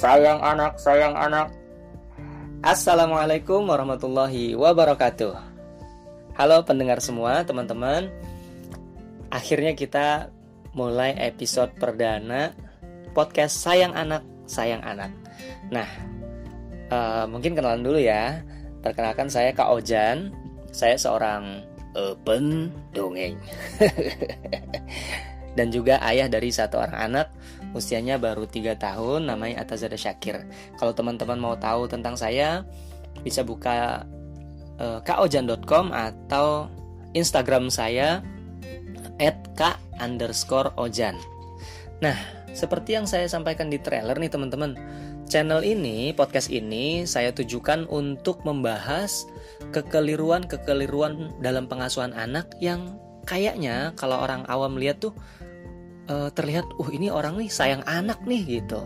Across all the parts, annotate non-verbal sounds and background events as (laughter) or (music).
sayang anak, sayang anak. Assalamualaikum warahmatullahi wabarakatuh. Halo pendengar semua, teman-teman. Akhirnya kita mulai episode perdana podcast Sayang Anak, Sayang Anak. Nah, uh, mungkin kenalan dulu ya. Perkenalkan saya Kak Ojan. Saya seorang open dongeng. (laughs) Dan juga ayah dari satu orang anak usianya baru 3 tahun namanya Atazada Syakir. Kalau teman-teman mau tahu tentang saya bisa buka uh, kaojan.com atau Instagram saya k underscore ojan. Nah, seperti yang saya sampaikan di trailer nih teman-teman, channel ini, podcast ini saya tujukan untuk membahas kekeliruan-kekeliruan dalam pengasuhan anak yang kayaknya kalau orang awam lihat tuh uh, terlihat, uh ini orang nih sayang anak nih gitu.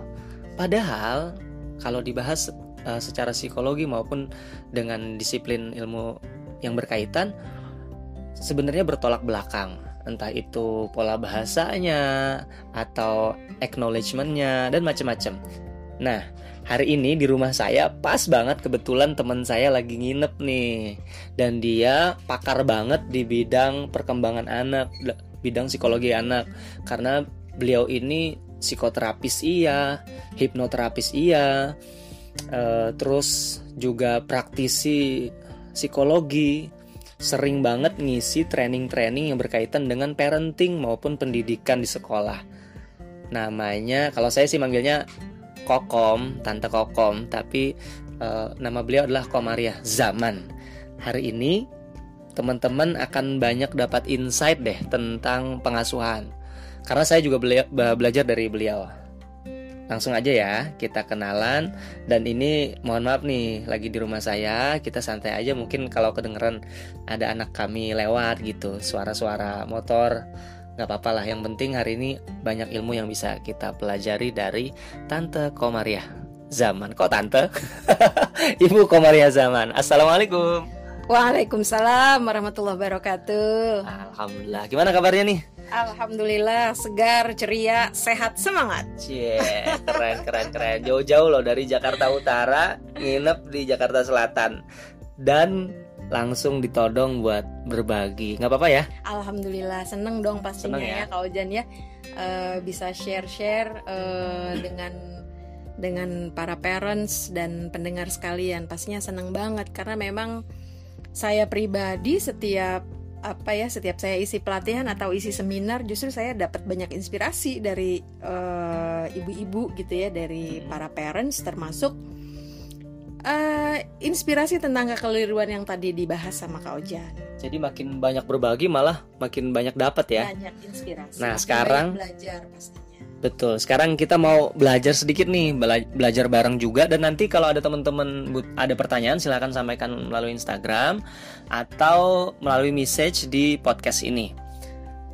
Padahal kalau dibahas uh, secara psikologi maupun dengan disiplin ilmu yang berkaitan, sebenarnya bertolak belakang entah itu pola bahasanya atau acknowledgementnya dan macam-macam. Nah, hari ini di rumah saya pas banget kebetulan teman saya lagi nginep nih dan dia pakar banget di bidang perkembangan anak, bidang psikologi anak karena beliau ini psikoterapis iya, hipnoterapis iya, uh, terus juga praktisi psikologi sering banget ngisi training-training yang berkaitan dengan parenting maupun pendidikan di sekolah. Namanya, kalau saya sih manggilnya Kokom, Tante Kokom, tapi uh, nama beliau adalah Komaria Zaman. Hari ini teman-teman akan banyak dapat insight deh tentang pengasuhan. Karena saya juga belajar dari beliau. Langsung aja ya kita kenalan. Dan ini mohon maaf nih lagi di rumah saya. Kita santai aja mungkin kalau kedengeran ada anak kami lewat gitu suara-suara motor. Nggak apa-apa lah yang penting hari ini banyak ilmu yang bisa kita pelajari dari tante Komaria zaman. Kok tante? (laughs) Ibu Komaria zaman. Assalamualaikum Waalaikumsalam warahmatullahi wabarakatuh Alhamdulillah gimana kabarnya nih Alhamdulillah segar, ceria, sehat, semangat. Cie, keren keren keren. Jauh-jauh loh dari Jakarta Utara nginep di Jakarta Selatan dan langsung ditodong buat berbagi. nggak apa-apa ya? Alhamdulillah seneng dong pastinya seneng ya, ya Kak Ojan ya uh, bisa share-share uh, dengan dengan para parents dan pendengar sekalian. Pastinya seneng banget karena memang saya pribadi setiap apa ya setiap saya isi pelatihan atau isi seminar justru saya dapat banyak inspirasi dari eh, ibu-ibu uh, gitu ya dari para parents termasuk uh, inspirasi tentang kekeliruan yang tadi dibahas sama Kak Ojan. Jadi makin banyak berbagi malah makin banyak dapat ya. Banyak inspirasi. Nah, sekarang belajar pasti Betul. Sekarang kita mau belajar sedikit nih, bela belajar bareng juga dan nanti kalau ada teman-teman ada pertanyaan silahkan sampaikan melalui Instagram atau melalui message di podcast ini.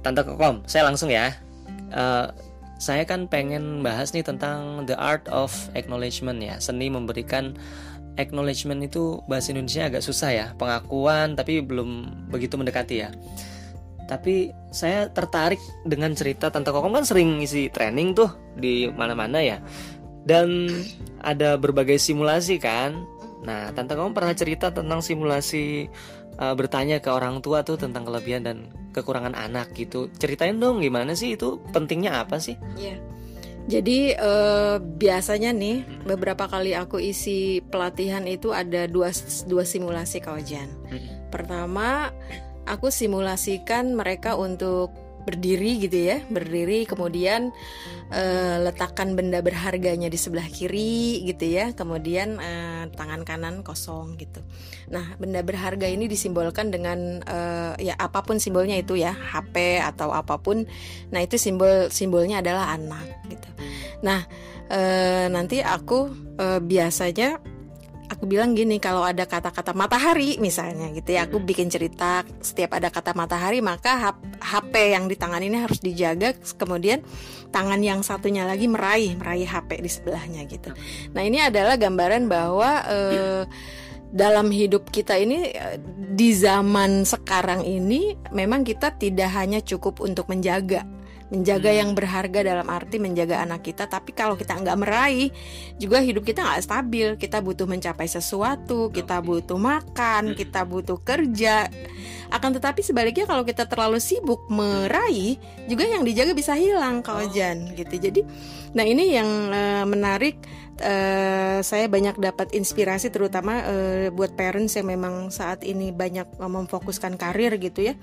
Tante Kokom, saya langsung ya. Uh, saya kan pengen bahas nih tentang the art of acknowledgement ya, seni memberikan acknowledgement itu bahasa Indonesia agak susah ya, pengakuan tapi belum begitu mendekati ya tapi saya tertarik dengan cerita Tante Kokom. Kan sering ngisi training tuh di mana-mana ya. Dan ada berbagai simulasi kan. Nah Tante Kokom pernah cerita tentang simulasi uh, bertanya ke orang tua tuh tentang kelebihan dan kekurangan anak gitu. Ceritain dong gimana sih itu pentingnya apa sih? Iya. Jadi uh, biasanya nih beberapa kali aku isi pelatihan itu ada dua dua simulasi kawajan. Hmm. Pertama aku simulasikan mereka untuk berdiri gitu ya berdiri kemudian uh, letakkan benda berharganya di sebelah kiri gitu ya kemudian uh, tangan kanan kosong gitu. Nah benda berharga ini disimbolkan dengan uh, ya apa pun simbolnya itu ya HP atau apa pun. Nah itu simbol simbolnya adalah anak gitu. Nah nanti aku biasanya aku bilang gini kalau ada kata-kata matahari misalnya gitu ya aku bikin cerita setiap ada kata matahari maka HP yang di tangan ini harus dijaga kemudian tangan yang satunya lagi meraih meraih HP di sebelahnya gitu. Nah ini adalah gambaran bahwa eh, dalam hidup kita ini eh, di zaman sekarang ini memang kita tidak hanya cukup untuk menjaga menjaga hmm. yang berharga dalam arti menjaga anak kita tapi kalau kita nggak meraih juga hidup kita nggak stabil kita butuh mencapai sesuatu kita butuh makan hmm. kita butuh kerja akan tetapi sebaliknya kalau kita terlalu sibuk meraih juga yang dijaga bisa hilang kawajan oh. gitu jadi nah ini yang uh, menarik uh, saya banyak dapat inspirasi terutama uh, buat parents yang memang saat ini banyak memfokuskan karir gitu ya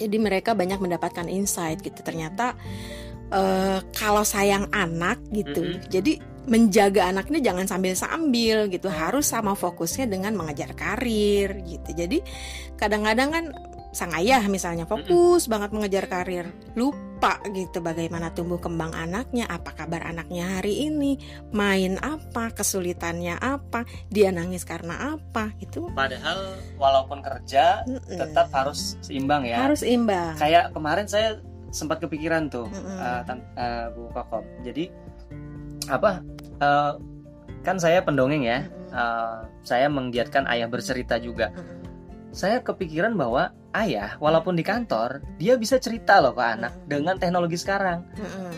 jadi mereka banyak mendapatkan insight gitu. Ternyata uh, kalau sayang anak gitu mm -hmm. jadi menjaga anaknya jangan sambil-sambil gitu. Harus sama fokusnya dengan mengejar karir gitu. Jadi kadang-kadang kan sang ayah misalnya fokus mm -hmm. banget mengejar karir. Lupa gitu bagaimana tumbuh kembang anaknya apa kabar anaknya hari ini main apa kesulitannya apa dia nangis karena apa gitu. Padahal walaupun kerja mm -mm. tetap harus seimbang ya. Harus imbang kayak kemarin saya sempat kepikiran tuh mm -mm. Uh, uh, Bu Kokom. Jadi apa uh, kan saya pendongeng ya. Uh, saya menggiatkan ayah bercerita juga saya kepikiran bahwa ayah walaupun di kantor dia bisa cerita loh ke anak dengan teknologi sekarang.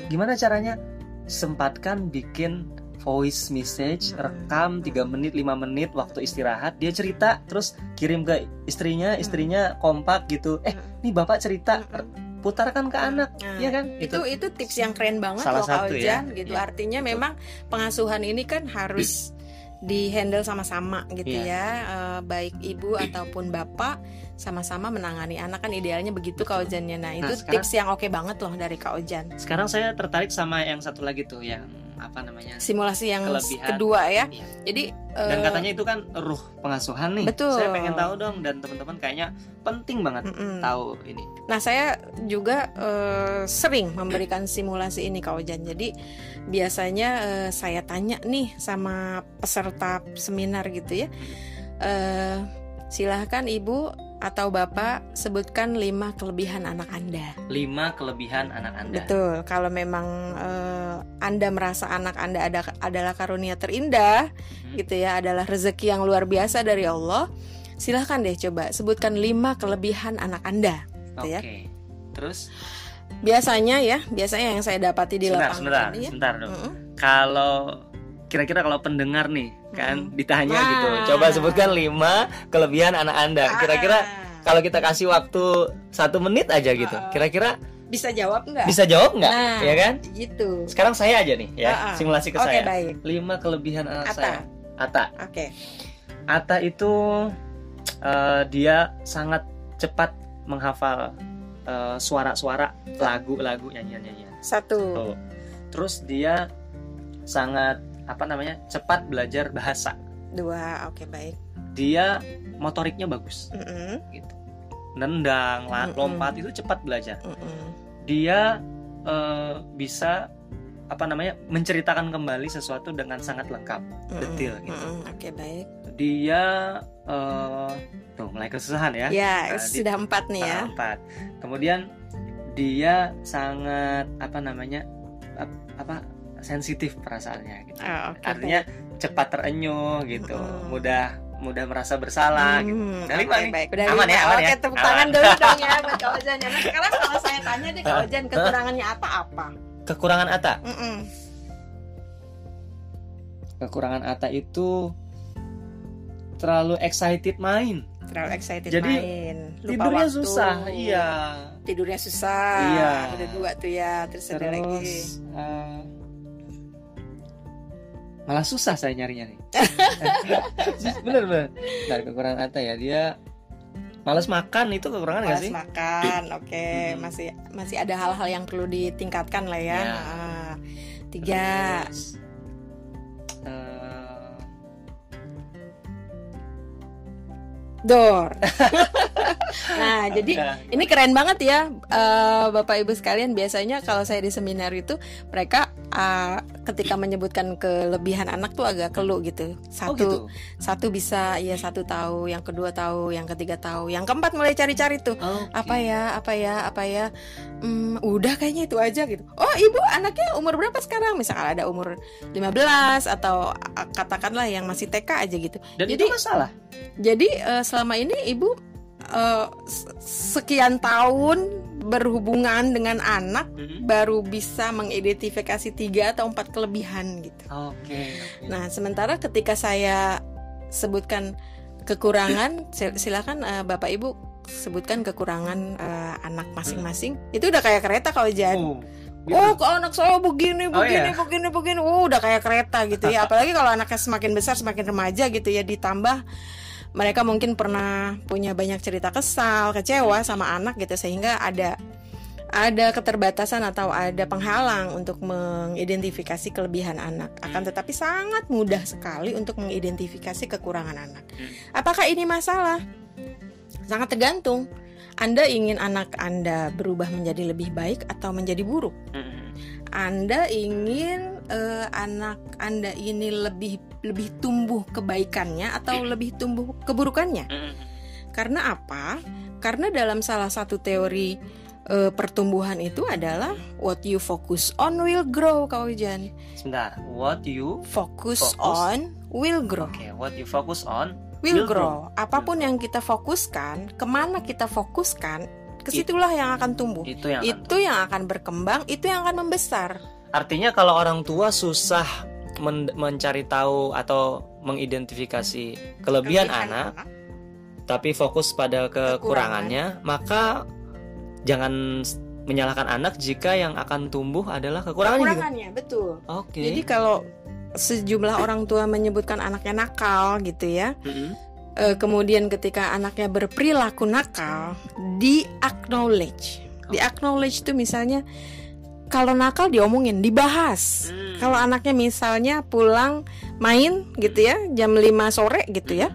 Gimana caranya? Sempatkan bikin voice message rekam 3 menit 5 menit waktu istirahat. Dia cerita terus kirim ke istrinya istrinya kompak gitu. Eh nih bapak cerita putarkan ke anak nah, ya kan? itu itu tips yang keren banget salah loh satu ya. Gitu. Ya. artinya Betul. memang pengasuhan ini kan harus di handle sama-sama gitu yeah. ya. Uh, baik ibu ataupun bapak sama-sama menangani anak. Kan idealnya begitu Kak Ojannya nah itu nah, sekarang, tips yang oke okay banget loh dari Kak Ojan. Sekarang saya tertarik sama yang satu lagi tuh yang apa namanya simulasi yang kelebihan. kedua ya. Iya. Jadi dan uh, katanya itu kan ruh pengasuhan nih. Betul. Saya pengen tahu dong dan teman-teman kayaknya penting banget mm -mm. tahu ini. Nah saya juga uh, sering memberikan simulasi ini Kak Ojan. Jadi biasanya uh, saya tanya nih sama peserta seminar gitu ya. Uh, silahkan ibu atau Bapak sebutkan lima kelebihan anak Anda. Lima kelebihan anak Anda. Betul. Kalau memang uh, Anda merasa anak Anda ada, adalah karunia terindah, hmm. gitu ya, adalah rezeki yang luar biasa dari Allah, silahkan deh coba sebutkan lima kelebihan anak Anda. Gitu Oke. Ya. Terus? Biasanya ya, biasanya yang saya dapati di sebentar, lapangan sebentar, ini. Ya. Sebentar dong. Mm -hmm. Kalau kira-kira kalau pendengar nih kan hmm. ditanya nah. gitu coba sebutkan lima kelebihan anak anda ah. kira-kira kalau kita kasih waktu satu menit aja gitu ah. kira-kira bisa jawab nggak bisa jawab nggak nah, ya kan gitu sekarang saya aja nih ya uh -uh. simulasi ke okay, saya baik. lima kelebihan anak Ata. saya Ata oke okay. Ata itu uh, dia sangat cepat menghafal uh, suara-suara lagu-lagu nyanyian-nyanyian satu terus dia sangat apa namanya cepat belajar bahasa dua oke okay, baik dia motoriknya bagus mm -hmm. gitu nendang mm -hmm. lompat itu cepat belajar mm -hmm. dia uh, bisa apa namanya menceritakan kembali sesuatu dengan sangat lengkap mm -hmm. detail gitu mm -hmm. oke okay, baik dia uh, tuh mulai kesusahan ya ya nah, sudah di, empat nih ya empat kemudian dia sangat apa namanya apa sensitif perasaannya gitu. Oh, okay, Artinya cepat terenyuh gitu, hmm. mudah mudah merasa bersalah hmm, gitu. Udah okay, nih. Baik. Udah aman lima. ya, aman Oke, ya. tepuk tangan dulu dong ya (laughs) buat Kak Ojan. Nah, sekarang kalau saya tanya deh Kak Ojan, kekurangannya apa apa? Kekurangan Ata? Mm -mm. Kekurangan Ata itu terlalu excited main. Terlalu excited Jadi, main. Lupa tidurnya waktu. susah, iya. Tidurnya susah. Iya. Udah dua tuh ya, terus, terus ada lagi. Uh, malah susah saya nyarinya nih (laughs) bener bener dari kekurangan Ata ya dia Males makan itu kekurangan Males gak sih? makan, (clears throat) oke okay. hmm. masih masih ada hal-hal yang perlu ditingkatkan lah ya. ya. Nah, tiga. Terus, uh... Door. (laughs) nah, jadi ini keren banget ya, uh, Bapak Ibu sekalian. Biasanya kalau saya di seminar itu mereka uh, ketika menyebutkan kelebihan anak tuh agak kelu gitu. Satu, oh gitu? satu bisa, ya satu tahu, yang kedua tahu, yang ketiga tahu, yang keempat mulai cari-cari tuh okay. apa ya, apa ya, apa ya. Hmm, udah kayaknya itu aja gitu. Oh ibu anaknya umur berapa sekarang? Misalkan ada umur 15 atau katakanlah yang masih TK aja gitu. Dan jadi itu masalah. Jadi uh, selama ini ibu uh, sekian tahun berhubungan dengan anak Mm-mm. baru bisa mengidentifikasi tiga atau empat kelebihan gitu. Oke. Nah, sementara ketika saya sebutkan kekurangan, sil- silakan eh, Bapak Ibu sebutkan kekurangan eh, anak masing-masing. Itu udah kayak kereta kalau Jan. Oh, gitu. Oh, kok anak saya begini, Oh, begini, iya. begini, begini. Oh, udah kayak kereta gitu ya. (laughs) Apalagi kalau anaknya semakin besar, semakin remaja gitu ya. Ditambah mereka mungkin pernah punya banyak cerita kesal, kecewa sama anak gitu sehingga ada ada keterbatasan atau ada penghalang untuk mengidentifikasi kelebihan anak. Akan tetapi sangat mudah sekali untuk mengidentifikasi kekurangan anak. Apakah ini masalah? Sangat tergantung. Anda ingin anak Anda berubah menjadi lebih baik atau menjadi buruk? Mm-mm. Anda ingin eh, anak Anda ini lebih lebih tumbuh kebaikannya atau lebih tumbuh keburukannya? Karena apa? Karena dalam salah satu teori eh, pertumbuhan itu adalah what you focus on will grow, Kak Wijan. Sebentar. What you Focus, Fokus. on will grow. Oke, what you focus on Will Will grow. Apa pun yang kita fokuskan, ke mana kita fokuskan, ke situlah yang akan tumbuh. itu yang akan Itu yang akan berkembang, itu yang akan membesar. Artinya kalau orang tua susah men- mencari tahu atau mengidentifikasi kelebihan anak, tapi fokus pada kekurangannya, maka jangan menyalahkan anak jika yang akan tumbuh adalah kekurangannya. gitu. Kekurangannya, betul. Oke. Jadi kalau sejumlah orang tua menyebutkan anaknya nakal gitu ya. Mm-mm. eh, kemudian ketika anaknya berperilaku nakal, di acknowledge. Di acknowledge itu misalnya kalau nakal diomongin, dibahas. Hmm. Kalau anaknya misalnya pulang main gitu ya, jam 5 sore gitu ya.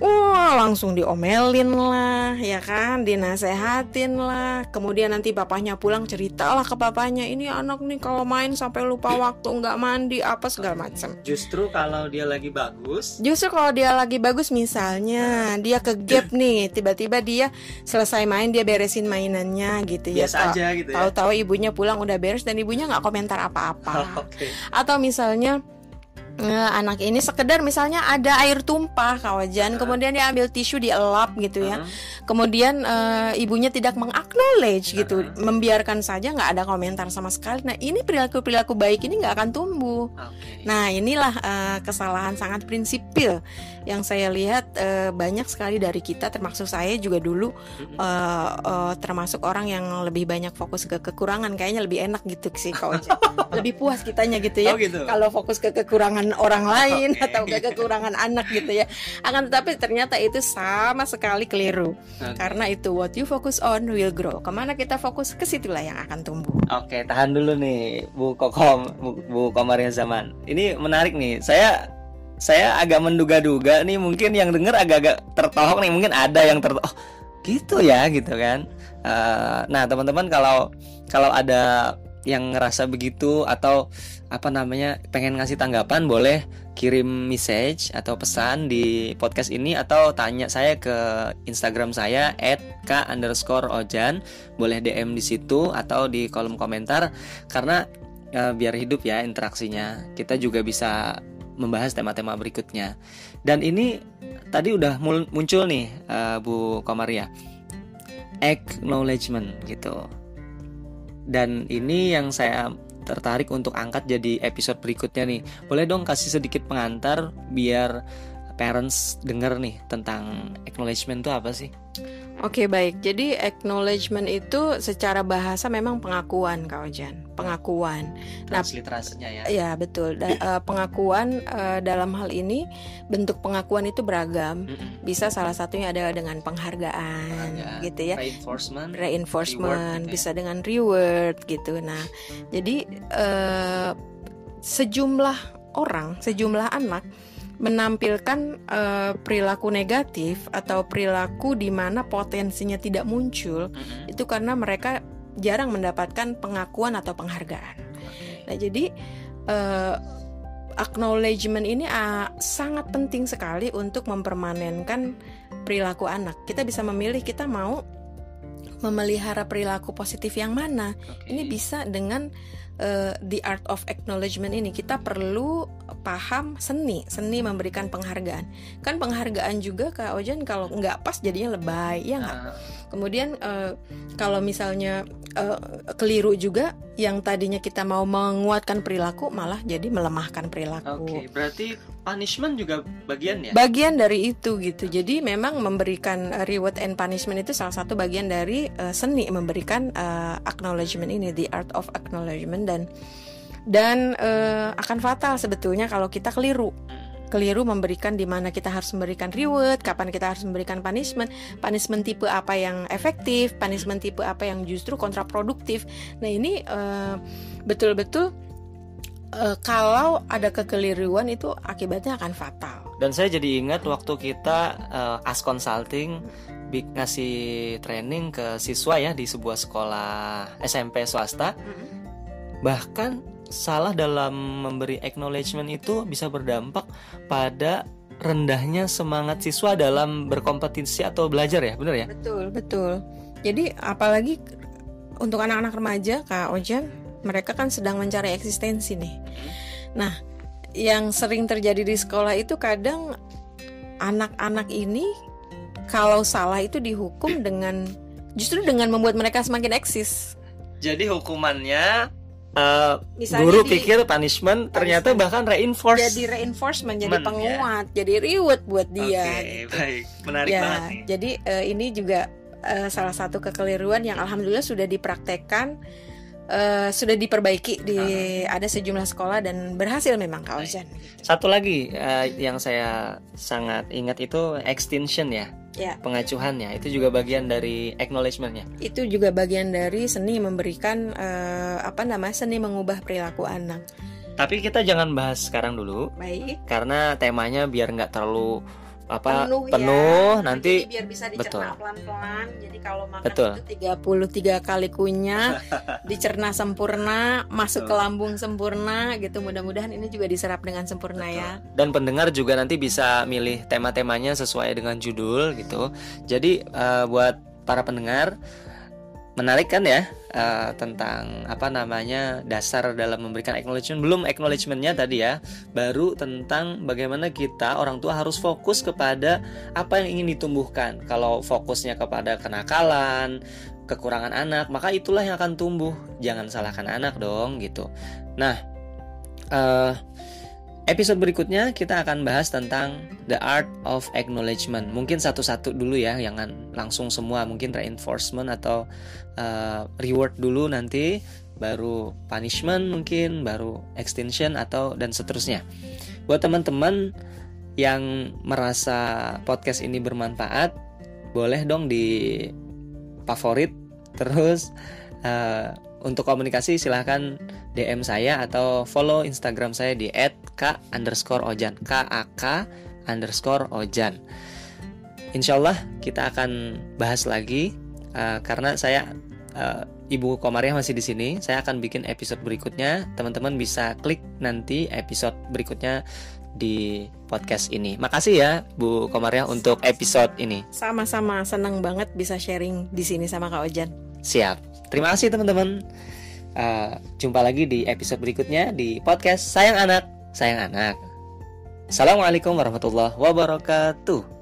Wah, langsung diomelin lah, ya kan, dinasehatin lah. Kemudian nanti bapaknya pulang ceritalah ke bapaknya, ini anak nih kalau main sampai lupa waktu, nggak mandi, apa segala macam. Justru kalau dia lagi bagus, Justru kalau dia lagi bagus misalnya dia ke gap nih, tiba-tiba dia selesai main dia beresin mainannya gitu ya. biasa aja gitu ya. Tahu-tahu ibunya pulang udah beres dan ibunya nggak komentar apa-apa. (laughs) Oke. Atau misalnya anak ini sekedar misalnya ada air tumpah kawajan, kemudian dia ambil tisu dielap gitu ya. Kemudian eh, ibunya tidak mengaknowledge gitu, Uh-huh. membiarkan saja nggak ada komentar sama sekali. Nah ini perilaku-perilaku baik ini nggak akan tumbuh. Oke. Nah, inilah eh, kesalahan sangat prinsipil yang saya lihat eh, banyak sekali dari kita, termasuk saya juga dulu eh, eh, termasuk orang yang lebih banyak fokus ke kekurangan. Kayaknya lebih enak gitu sih kalau (laughs) lebih puas kitanya gitu ya. Oh gitu. Kalau fokus ke kekurangan orang lain Oke. atau ke kekurangan anak gitu ya. Akan tetapi ternyata itu sama sekali keliru. Oke. Karena itu what you focus on will grow. Ke mana kita fokus, ke situlah yang akan tumbuh. Oke, tahan dulu nih, Bu Kokom, Bu, Bu Komaria Zaman. Ini menarik nih. Saya saya agak menduga-duga nih, mungkin yang denger agak-agak tertohok nih, mungkin ada yang tertohok. Oh, gitu ya, gitu kan. Eh, nah, teman-teman kalau kalau ada yang ngerasa begitu atau apa namanya pengen ngasih tanggapan boleh kirim message atau pesan di podcast ini atau tanya saya ke Instagram saya @k underscore ojan boleh DM di situ atau di kolom komentar karena eh, biar hidup ya interaksinya kita juga bisa membahas tema-tema berikutnya. Dan ini tadi udah muncul nih eh, Bu Komaria. Acknowledgement gitu. Dan ini yang saya tertarik untuk angkat jadi episode berikutnya nih. Boleh dong kasih sedikit pengantar biar parents denger nih tentang acknowledgement itu apa sih Oke baik, jadi acknowledgement itu secara bahasa memang pengakuan Kak Ojan, pengakuan. Nah, transliterasinya ya Ya betul, Da- eh, pengakuan eh, dalam hal ini bentuk pengakuan itu beragam. Bisa salah satunya adalah dengan penghargaan, Penghargaan, gitu ya, reinforcement reinforcement, reward gitu ya. bisa dengan reward gitu. Nah, jadi eh, sejumlah orang, sejumlah anak menampilkan eh, perilaku negatif atau perilaku di mana potensinya tidak muncul Mm-mm. itu karena mereka jarang mendapatkan pengakuan atau penghargaan. Oke. Nah, jadi eh, acknowledgement ini ah, sangat penting sekali untuk mempermanenkan perilaku anak. Kita bisa memilih kita mau memelihara perilaku positif yang mana. Oke. Ini bisa dengan eh, the art of acknowledgement ini. Kita perlu paham seni, seni memberikan penghargaan. Kan penghargaan juga Kak Ojan kalau nggak pas jadinya lebay, ya nggak? Nah, Kemudian eh, kalau misalnya eh, keliru juga, yang tadinya kita mau menguatkan perilaku malah jadi melemahkan perilaku. Oke, berarti punishment juga bagian ya? Bagian dari itu gitu. Jadi memang memberikan eh, reward and punishment itu salah satu bagian dari eh, seni memberikan eh, acknowledgement ini, the art of acknowledgement dan dan eh, akan fatal sebetulnya kalau kita keliru keliru memberikan di mana kita harus memberikan reward, kapan kita harus memberikan punishment, punishment tipe apa yang efektif, punishment tipe apa yang justru kontraproduktif. Nah ini eh, betul-betul eh, kalau ada kekeliruan itu akibatnya akan fatal. Dan saya jadi ingat waktu kita eh, as consulting bi- ngasih training ke siswa ya di sebuah sekolah SMP swasta. Bahkan salah dalam memberi acknowledgement itu bisa berdampak pada rendahnya semangat siswa dalam berkompetisi atau belajar ya, benar ya? Betul, betul. Jadi apalagi untuk anak-anak remaja, Kak Ojan, mereka kan sedang mencari eksistensi nih. Nah, yang sering terjadi di sekolah itu kadang anak-anak ini kalau salah itu dihukum dengan justru dengan membuat mereka semakin eksis. Jadi hukumannya eh, Misalnya guru di- pikir punishment ternyata bahkan reinforce. Jadi reinforcement, jadi Men, ya. penguat, jadi reward buat dia. Oke, baik. Menarik ya, banget nih. jadi eh, ini juga eh, salah satu kekeliruan yang alhamdulillah sudah dipraktekkan, eh, sudah diperbaiki di ada sejumlah sekolah dan berhasil memang Kak. Satu lagi eh, yang saya sangat ingat itu extinction ya, Ya, pengacuhannya itu juga bagian dari acknowledgementnya. itu juga bagian dari seni memberikan eh, apa namanya seni mengubah perilaku anak. Tapi kita jangan bahas sekarang dulu Baik. karena temanya biar nggak terlalu apa penuh, penuh, ya. nanti Jadi biar bisa Betul. dicerna pelan-pelan. Jadi kalau makan Betul. itu 33 kali kunyah, (laughs) dicerna sempurna, masuk ke Betul. lambung sempurna gitu. Mudah-mudahan ini juga diserap dengan sempurna ya. dan pendengar juga nanti bisa milih tema-temanya sesuai dengan judul gitu. Jadi eh, buat para pendengar menarik kan ya eh, tentang apa namanya dasar dalam memberikan acknowledgement. Belum acknowledgementnya tadi ya baru tentang bagaimana kita orang tua harus fokus kepada apa yang ingin ditumbuhkan. Kalau fokusnya kepada kenakalan kekurangan anak maka itulah yang akan tumbuh. Jangan salahkan anak dong gitu. Nah eh, episode berikutnya kita akan bahas tentang the art of acknowledgement. Mungkin satu-satu dulu ya jangan langsung semua mungkin reinforcement atau uh, reward dulu nanti baru punishment mungkin baru extension atau dan seterusnya. Buat teman-teman yang merasa podcast ini bermanfaat boleh dong di favorit terus uh, untuk komunikasi silahkan DM saya atau follow Instagram saya di @k underscore ojan k a k underscore ojan. Insya Allah kita akan bahas lagi uh, karena saya uh, Ibu Komariah masih di sini. Saya akan bikin episode berikutnya. Teman-teman bisa klik nanti episode berikutnya di podcast ini. Makasih ya Bu Komariah untuk episode ini. Sama-sama senang banget bisa sharing di sini sama Kak Ojan. Siap. Terima kasih teman-teman. Uh, jumpa lagi di episode berikutnya di podcast Sayang Anak, Sayang Anak. Assalamualaikum warahmatullahi wabarakatuh.